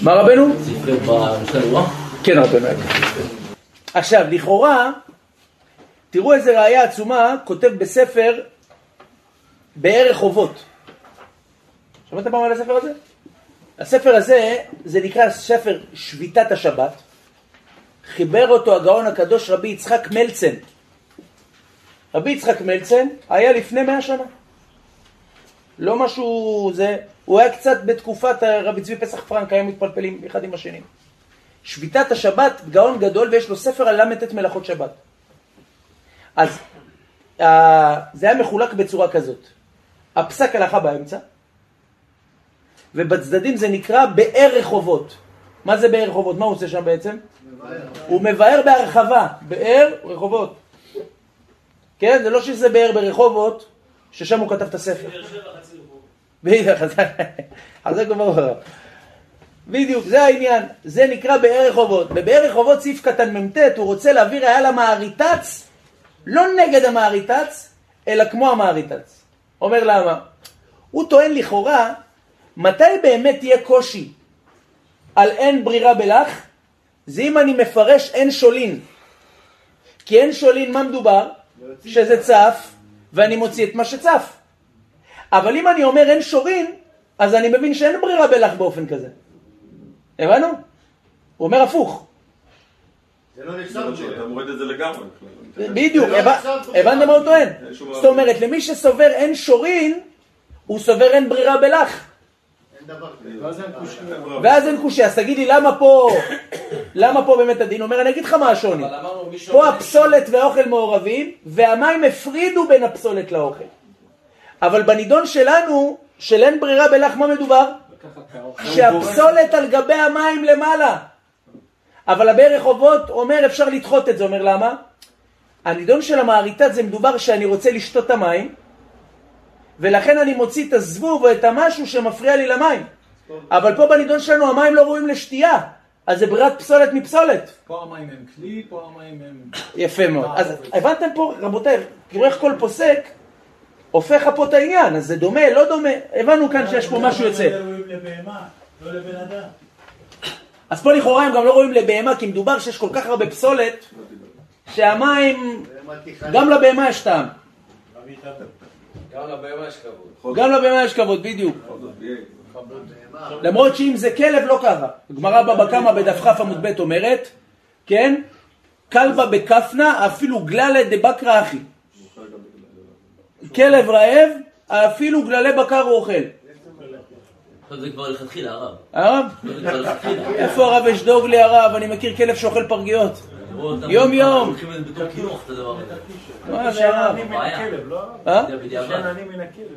מה רבנו? כן רבנו. עכשיו, לכאורה, תראו איזה ראייה עצומה כותב בספר באר רחובות. שמעתם פעם על הספר הזה? הספר הזה, זה נקרא ספר שביתת השבת. חיבר אותו הגאון הקדוש רבי יצחק מלצן. רבי יצחק מלצן היה לפני מאה שנה. לא משהו זה, הוא היה קצת בתקופת רבי צבי פסח פרנק, היו מתפלפלים אחד עם השני. שביתת השבת, גאון גדול, ויש לו ספר על ל"ט מלאכות שבת. אז אה, זה היה מחולק בצורה כזאת. הפסק הלכה באמצע, ובצדדים זה נקרא באר רחובות. מה זה באר רחובות? מה הוא עושה שם בעצם? הוא מבאר בהרחבה, באר רחובות. כן? זה לא שזה באר ברחובות, ששם הוא כתב את הספר. בדיוק, חזק חזק וברוך. בדיוק, זה העניין. זה נקרא באר רחובות. בבאר רחובות סעיף קטן מ"ט, הוא רוצה להביא ראיה למעריתץ, לא נגד המעריתץ, אלא כמו המעריתץ. אומר למה? הוא טוען לכאורה, מתי באמת יהיה קושי על אין ברירה בלך? זה אם אני מפרש אין שולין. כי אין שולין, מה מדובר? שזה צף, ואני מוציא את מה שצף. אבל אם אני אומר אין שורין, אז אני מבין שאין ברירה בלך באופן כזה. הבנו? הוא אומר הפוך. זה לא נחשב אתה מוריד את זה לגמרי. בדיוק, לא הבנ- נחשב ברירה. הבנתם מה הוא טוען? זאת אומרת, למי שסובר אין שורין, הוא סובר אין ברירה בלך. ואז אין קושי. אז תגיד לי למה פה, למה פה באמת הדין? אומר, אני אגיד לך מה השוני. פה הפסולת והאוכל מעורבים, והמים הפרידו בין הפסולת לאוכל. אבל בנידון שלנו, של אין ברירה בלך, מה מדובר? שהפסולת על גבי המים למעלה. אבל הבאר רחובות אומר אפשר לדחות את זה, אומר למה? הנידון של המעריתת זה מדובר שאני רוצה לשתות את המים, ולכן אני מוציא את הזבוב או את המשהו שמפריע לי למים. אבל פה בנידון שלנו המים לא ראויים לשתייה, אז זה ברירת פסולת מפסולת. פה המים הם כלי, פה המים הם... יפה מאוד. אז הבנתם פה, רבותיי, תראו איך כל פוסק הופך פה את העניין, אז זה דומה, לא דומה, הבנו כאן שיש פה משהו יוצא. ראויים לבהמה, לא לבן אדם. אז פה לכאורה הם גם לא רואים לבהמה, כי מדובר שיש כל כך הרבה פסולת, שהמים, גם לבהמה יש טעם. גם לבהמה יש כבוד. גם לבהמה יש כבוד, בדיוק. למרות שאם זה כלב לא ככה. גמרא בבא קמא בדף כ עמוד ב' אומרת, כן? כלבה בכפנה אפילו גללה דבקרא אחי. כלב רעב, אפילו גללי בקר הוא אוכל. זה כבר לכתחילה, הרב. הרב? איפה הרב יש דוג לי הרב? אני מכיר כלב שאוכל פרגיות. יום יום. לוקחים את זה בתור קינוח, את הדבר הזה. מה זה הרב? לא? אה?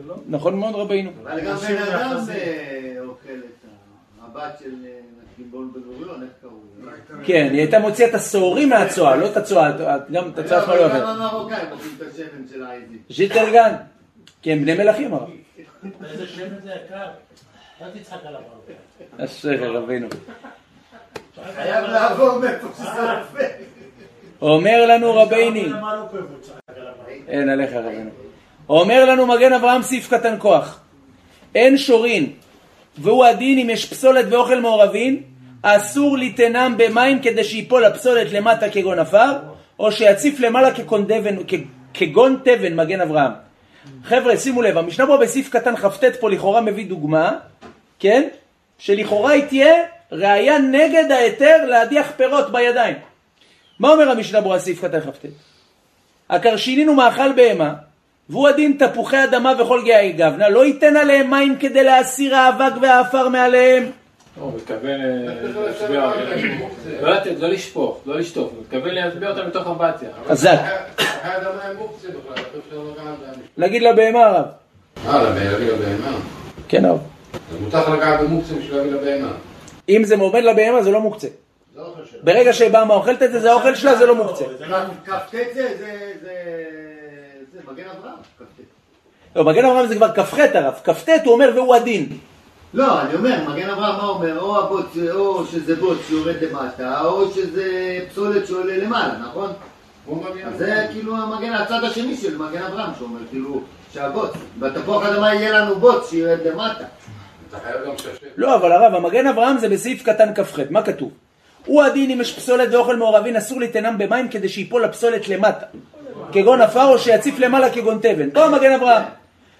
לא? נכון מאוד רבינו. אבל גם בן אדם אה, אוכל את הבת של אה, גיבון בן גוריון, איך קראו לה? כן, היא הייתה מוציאה את השעורים מהצואה, לא את הצואה, את- גם את הצואה עצמה לא לא, אוכלת. גם המרוקאים אוכלים את השמן של העזים. ז'יטרגן. כי הם בני מלכים הרב. איזה שמן זה יקר. אל תצחק עליו הרבה. אשריך רבינו. חייב לעבור מאיפה שזה נופל. אומר לנו רבייני, לא? אין עליך רבינו. אומר לנו מגן אברהם סעיף קטן כוח. אין שורין, והוא הדין אם יש פסולת ואוכל מעורבים, אסור ליתנם במים כדי שיפול הפסולת למטה כגון עפר, או שיציף למעלה כגון תבן מגן אברהם. חבר'ה, שימו לב, המשנה פה בסעיף קטן כ"ט פה לכאורה מביא דוגמה, כן? שלכאורה היא תהיה ראיה נגד ההיתר להדיח פירות בידיים. מה אומר המשנה ברורה סעיף קטן כ"ט? הקרשינין הוא מאכל בהמה, והוא הדין תפוחי אדמה וכל גאי גבנה, לא ייתן עליהם מים כדי להסיר האבק והעפר מעליהם. הוא מתכוון אה, להשביע אותם. לא לא לשפוך, לא לשטוף, הוא מתכוון להשביע אותם מתוך אמבטיה. חזק. להגיד לבהמה הרב. אה, להביא לבהמה. כן הרב. אז מותר לגעת במוקצה בשביל להביא לבהמה. אם זה עומד לבהמה זה לא מוקצה. ברגע שבהמה אוכלת את זה, זה האוכל שלה, זה לא מוקצה. כ"ט זה, זה, זה, זה מגן אברהם, כ"ט. לא, מגן אברהם זה כבר כ"ח הרב. כ"ט הוא אומר והוא הדין. לא, אני אומר, מגן אברהם מה אומר? או הבוץ, או שזה בוץ שיורד למטה, או שזה פסולת שעולה למעלה, נכון? זה כאילו המגן, הצד השני של מגן אברהם שאומר, כאילו, שהבוץ, בתפוח אדמה יהיה לנו בוץ שירד למטה. לא, אבל הרב, המגן אברהם זה בסעיף קטן כ"ח. מה כתוב? הוא הדין אם יש פסולת ואוכל מעורבים, אסור ליתנם במים כדי שיפול הפסולת למטה. כגון עפר או שיציף למעלה כגון תבן. פה המגן אברהם.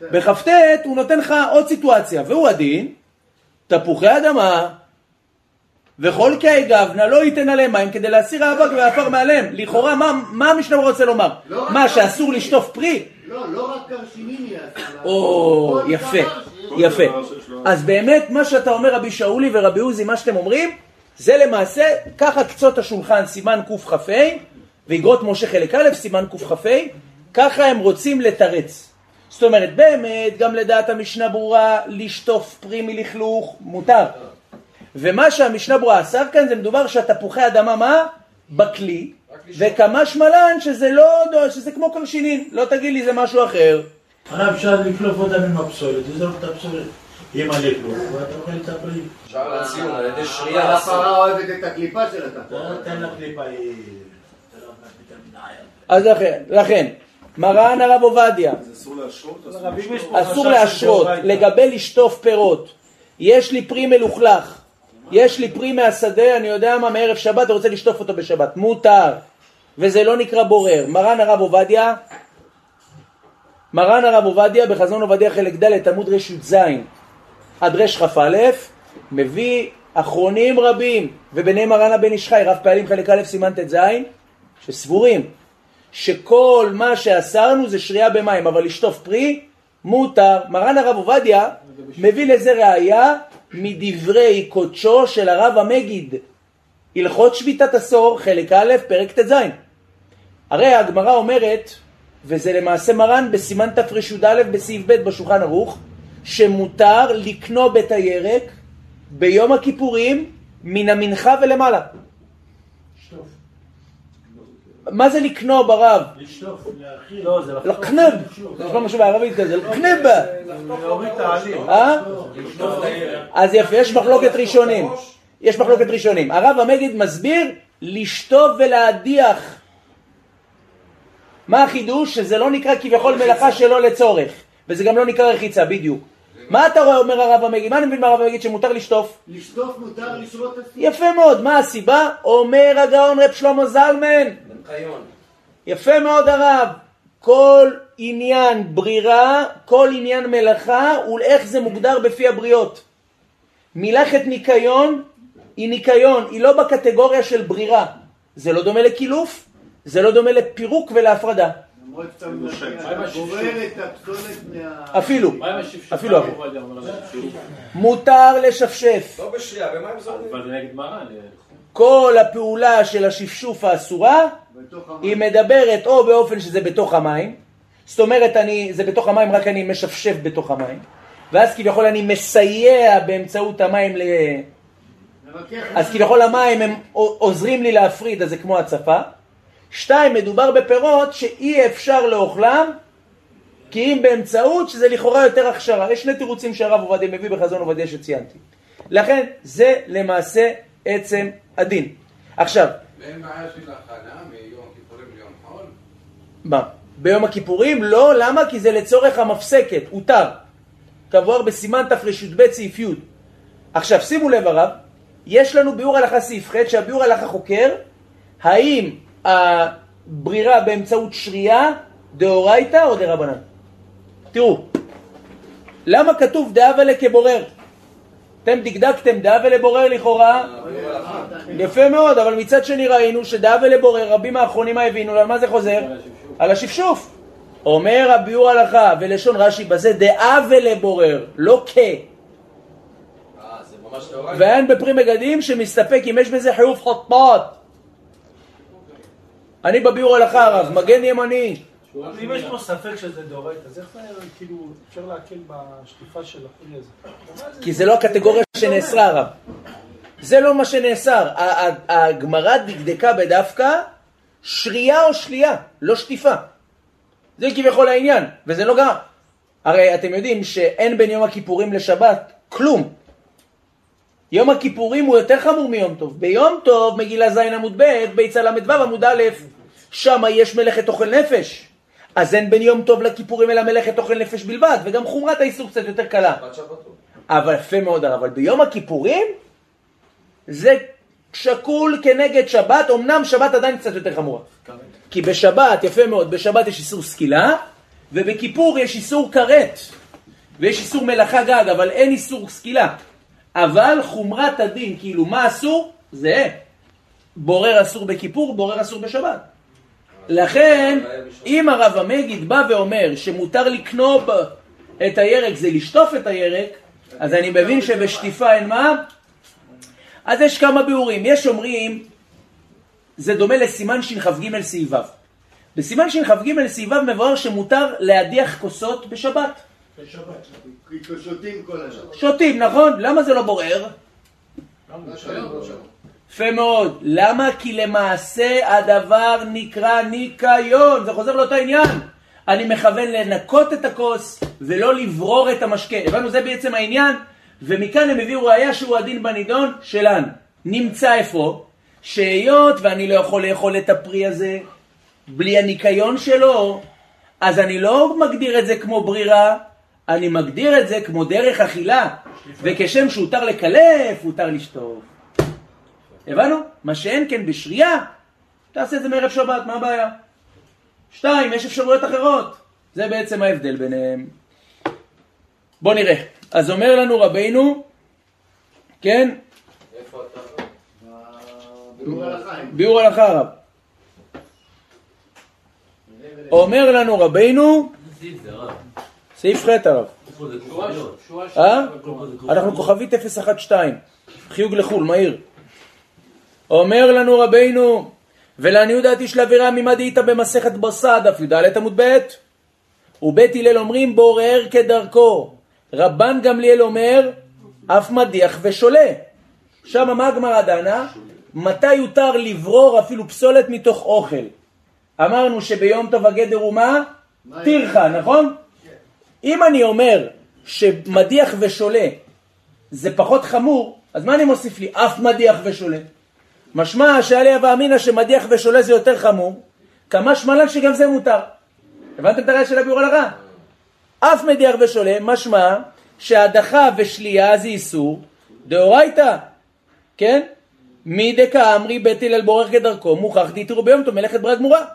בכ"ט הוא נותן לך עוד סיטואציה, והוא הדין, תפוחי אדמה וכל קהי גבנה לא ייתן עליהם מים כדי להסיר האבק והעפר מעליהם. לכאורה, מה, מה המשנה רוצה לומר? לא מה, שאסור לשטוף פרי? לא, לא רק גרשינים יהיה אסור. או, יפה, יפה. אז באמת, מה שאתה אומר, רבי שאולי ורבי עוזי, מה שאתם אומרים, זה למעשה, ככה קצות השולחן, סימן קכ"ה, ואגרות משה חלק א', סימן קכ"ה, ככה הם רוצים לתרץ. זאת אומרת, באמת, גם לדעת המשנה ברורה, לשטוף פרי מלכלוך, מותר. ומה שהמשנה ברורה אסר כאן, זה מדובר שהתפוחי אדמה, מה? בכלי, וכמשמע לן שזה לא, שזה כמו קרשינין, לא תגיד לי זה משהו אחר. הרב אפשר לקלוף אותם עם הפסולת, לזרוק את הפסולת עם הלכלוך, ואתה אוכל את הפרי. אפשר להציע על ידי אבל שרייה אסור. הפרה אוהבת את הקליפה של התפוח. אתה נותן לה קליפה, היא... אז לכן, לכן, מרן הרב עובדיה, אסור להשרות. לגבי לשטוף פירות. יש לי פרי מלוכלך, יש לי פרי מהשדה, אני יודע מה, מערב שבת, אתה רוצה לשטוף אותו בשבת. מותר, וזה לא נקרא בורר. מרן הרב עובדיה, מרן הרב עובדיה בחזון עובדיה חלק ד' עמוד רי"ז עד רכ"א מביא אחרונים רבים, וביניהם מרן הבן איש חי, רב פעלים חלק א' סימן ט"ז, שסבורים שכל מה שאסרנו זה שרייה במים, אבל לשטוף פרי מותר. מרן הרב עובדיה מביא לזה ראייה מדברי קודשו של הרב המגיד, הלכות שביתת עשור, חלק א', פרק ט"ז. הרי הגמרא אומרת, וזה למעשה מרן בסימן תרי"א בסעיף ב' בשולחן ערוך, שמותר לקנוא בית הירק ביום הכיפורים מן המנחה ולמעלה. מה זה לקנוא ברב? לשטוף, להאכיל. לא, זה לחתוך. לקנב. יש לו משהו בערבית כזה, לקנב. להוריד את העלים. אה? אז יפה, יש מחלוקת ראשונים. יש מחלוקת ראשונים. הרב המגיד מסביר לשטוף ולהדיח. מה החידוש? שזה לא נקרא כביכול מלאכה שלא לצורך. וזה גם לא נקרא רחיצה, בדיוק. מה אתה רואה, אומר הרב המגיד? מה אני מבין מהרב המגיד שמותר לשטוף? לשטוף מותר לשרות אסור. יפה מאוד, מה הסיבה? אומר הגאון רב שלמה זלמן. יפה מאוד הרב. כל עניין ברירה, כל עניין מלאכה, ואיך זה מוגדר בפי הבריות. מלאכת ניקיון היא ניקיון, היא לא בקטגוריה של ברירה. זה לא דומה לקילוף, זה לא דומה לפירוק ולהפרדה. אפילו? אפילו השפשוף? מותר לשפשף. לא נגד מרן. אה, כל הפעולה של השפשוף האסורה. היא מדברת או באופן שזה בתוך המים, זאת אומרת אני, זה בתוך המים, רק אני משפשף בתוך המים, ואז כביכול אני מסייע באמצעות המים ל... אז כביכול המים הם עוזרים לי להפריד, אז זה כמו הצפה. שתיים, מדובר בפירות שאי אפשר לאוכלם, כי אם באמצעות, שזה לכאורה יותר הכשרה. יש שני תירוצים שהרב עובדיה מביא בחזון עובדיה שציינתי. לכן, זה למעשה עצם הדין. עכשיו, ואין בעיה של הכנה מיום כיפורים ליום חול? מה? ביום הכיפורים? לא, למה? כי זה לצורך המפסקת, הותר. כבואר בסימן תר"ב סעיף י'. עכשיו שימו לב הרב, יש לנו ביאור הלכה סעיף ח' שהביאור הלכה חוקר האם הברירה באמצעות שרייה דאורייתא או דרבנן. תראו, למה כתוב דאבה כבורר? אתם דקדקתם דאבה לבורר לכאורה? יפה מאוד, אבל מצד שני ראינו שדאבה לבורר, רבים האחרונים הבינו, על מה זה חוזר? על השפשוף. אומר הביאור הלכה ולשון רש"י בזה דאבה לבורר, לא כ. ואין בפרי מגדים שמסתפק אם יש בזה חיוב חוטפות. אני בביאור הלכה הרב, מגן ימני. אם יש פה ספק שזה דאורייתא, אז איך זה כאילו אפשר להקל בשטיפה של החולי הזה? כי זה לא הקטגוריה שנאסרה הרב. זה לא מה שנאסר. ה- ה- הגמרא דקדקה בדווקא שרייה או שלייה, לא שטיפה. זה כביכול העניין, וזה לא גם. הרי אתם יודעים שאין בין יום הכיפורים לשבת כלום. יום הכיפורים הוא יותר חמור מיום טוב. ביום טוב, מגילה ז' עמוד ב', ביצה ל"ו עמוד א', שם יש מלאכת אוכל נפש. אז אין בין יום טוב לכיפורים אלא מלאכת אוכל נפש בלבד, וגם חומרת האיסור קצת יותר קלה. אבל יפה מאוד, אבל ביום הכיפורים זה שקול כנגד שבת, אמנם שבת עדיין קצת יותר חמורה. כי בשבת, יפה מאוד, בשבת יש איסור סקילה, ובכיפור יש איסור כרת, ויש איסור מלאכה גג, אבל אין איסור סקילה. אבל חומרת הדין, כאילו מה אסור? זה בורר אסור בכיפור, בורר אסור בשבת. לכן, אם הרב המגיד בא ואומר שמותר לקנוב את הירק זה לשטוף את הירק, אז אני מבין שבשטיפה אין מה? אז יש כמה ביאורים. יש אומרים, זה דומה לסימן שכ"ג סעי"ו. בסימן שכ"ג סעי"ו מבואר שמותר להדיח כוסות בשבת. שותים כל השבת. שותים, נכון? למה זה לא בורר? יפה מאוד. למה? כי למעשה הדבר נקרא ניקיון. זה חוזר לאותו עניין. אני מכוון לנקות את הכוס ולא לברור את המשקה. הבנו? זה בעצם העניין. ומכאן הם הביאו ראייה שהוא הדין בנידון שלנו. נמצא איפה? שהיות ואני לא יכול לאכול את הפרי הזה בלי הניקיון שלו, אז אני לא מגדיר את זה כמו ברירה, אני מגדיר את זה כמו דרך אכילה. וכשם שהותר לקלף, הותר לשטוף. הבנו? מה שאין כן בשרייה, תעשה את זה מערב שבת, מה הבעיה? שתיים, יש אפשרויות אחרות. זה בעצם ההבדל ביניהם. בוא נראה. אז אומר לנו רבינו, כן? ביאור הלכה רב. אומר לנו רבינו, סעיף ח' הרב. אה? אנחנו כוכבית 012, חיוג לחו"ל, מהיר. אומר לנו רבינו, ולעניות דעתי של אווירה ממדית במסכת בשר, דף י"ד עמוד ב', ובית הלל אומרים בורר כדרכו. רבן גמליאל אומר, אף מדיח ושולה. שם מה הגמרא דנה? מתי יותר לברור אפילו פסולת מתוך אוכל? אמרנו שביום טוב הגדר הוא מה? טרחה, נכון? אם אני אומר שמדיח ושולה זה פחות חמור, אז מה אני מוסיף לי? אף מדיח ושולה. משמע שעלי הווה אמינא שמדיח ושולה זה יותר חמור, כמה שמלן שגם זה מותר. הבנתם את הרעיון של הביאור הלכה? אף מדיח ושולה, משמע שהדחה ושלייה זה איסור דאורייתא, כן? מי דקה אמרי בית הלל בורר כדרכו, מוכח דהיתרו ביום טוב מלאכת ברד גמורה.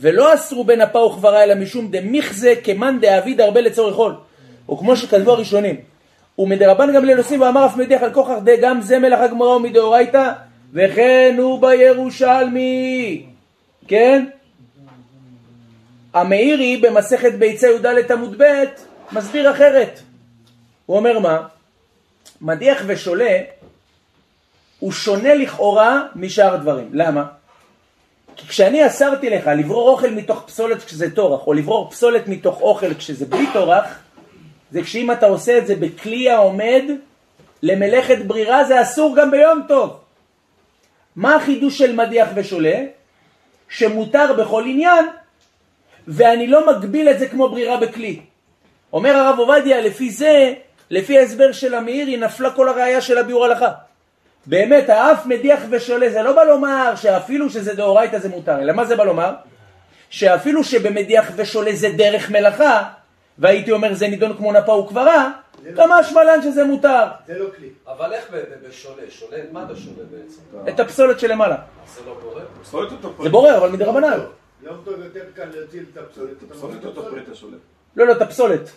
ולא אסרו בין אפה וכברה אלא משום דמיכזה כמאן דאביד הרבה לצורך עול. או כמו שכתבו הראשונים. ומדרבן גם לנושאים ואמר אף מדיח על כוכך גם זה מלאכה גמורה ומדאורייתא וכן הוא בירושלמי. כן? המאירי במסכת ביצי י"ד עמוד ב' מסביר אחרת. הוא אומר מה? מדיח ושולה הוא שונה לכאורה משאר הדברים. למה? כי כשאני אסרתי לך לברור אוכל מתוך פסולת כשזה טורח, או לברור פסולת מתוך אוכל כשזה בלי טורח, זה כשאם אתה עושה את זה בכלי העומד למלאכת ברירה, זה אסור גם ביום טוב. מה החידוש של מדיח ושולה? שמותר בכל עניין, ואני לא מגביל את זה כמו ברירה בכלי. אומר הרב עובדיה, לפי זה, לפי ההסבר של המאירי, נפלה כל הראייה של הביאור הלכה. באמת, האף מדיח ושולה, זה לא בא לומר שאפילו שזה דאורייתא זה מותר, אלא מה זה בא לומר? שאפילו שבמדיח ושולה זה דרך מלאכה, והייתי אומר זה נידון כמו נפה וקברה, כמה שמלן שזה מותר. זה לא כלי. אבל איך בשולה? שולה, מה אתה שולה בעצם? את הפסולת שלמעלה. זה לא קורה? פסולת אותו פריט. זה בורר, אבל מדרבנן. יום טוב יותר קל להוציא את הפסולת. פסולת אותו. פריט השולט. לא, לא, את הפסולת.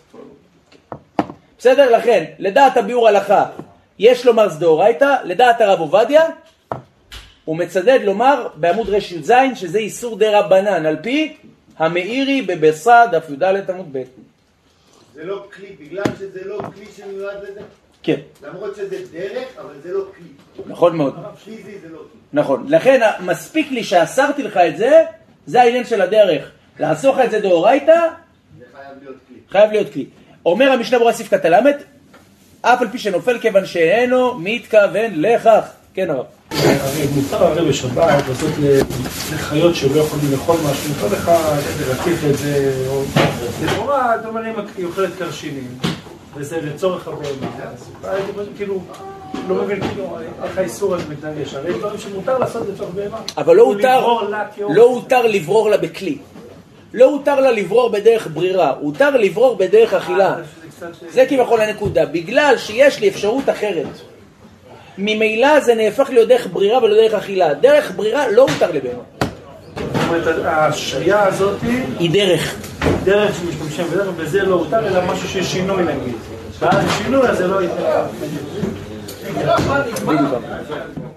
בסדר? לכן, לדעת הביאור הלכה, יש לומר זה דאורייתא, לדעת הרב עובדיה, הוא מצדד לומר בעמוד ר"ז שזה איסור דה רבנן, על פי המאירי בבסה, דף י"ד עמוד ב'. זה לא כלי, בגלל שזה לא כלי שמיועד לזה. כן, למרות שזה דרך, אבל זה לא כלי. נכון מאוד. פיזי זה לא כלי. נכון. לכן מספיק לי שאסרתי לך את זה, זה העניין של הדרך. לאסור לך את זה דאורייתא, זה חייב להיות כלי. חייב להיות כלי. אומר המשנה ברורה סעיף כ"ל, אף על פי שנופל כיוון שאינו מתכוון לכך. כן הרב. מותר הרי בשבת לעשות לחיות שלא יכולים לאכול משהו, מותר לך להטיף את זה, או לכאורה, אתה אומר אם היא אוכלת קרשינים, וזה לצורך הבהמה, אז כאילו, לא מבין כאילו איך האיסור הזה מתנגש, הרי דברים שמותר לעשות לצורך בהמה. אבל לא הותר. לא הותר לברור לה בכלי. לא הותר לה לברור בדרך ברירה, הותר לברור בדרך אכילה. זה כביכול הנקודה. בגלל שיש לי אפשרות אחרת. ממילא זה נהפך להיות דרך ברירה ולא דרך אכילה. דרך ברירה לא הותר לבהמה. זאת אומרת, השריעה הזאת היא דרך. דרך שמשתמשים בדרך, וזה לא הותר, אלא משהו שיש שינוי נגיד. ואז שינוי אז זה לא ייתן. בדיוק.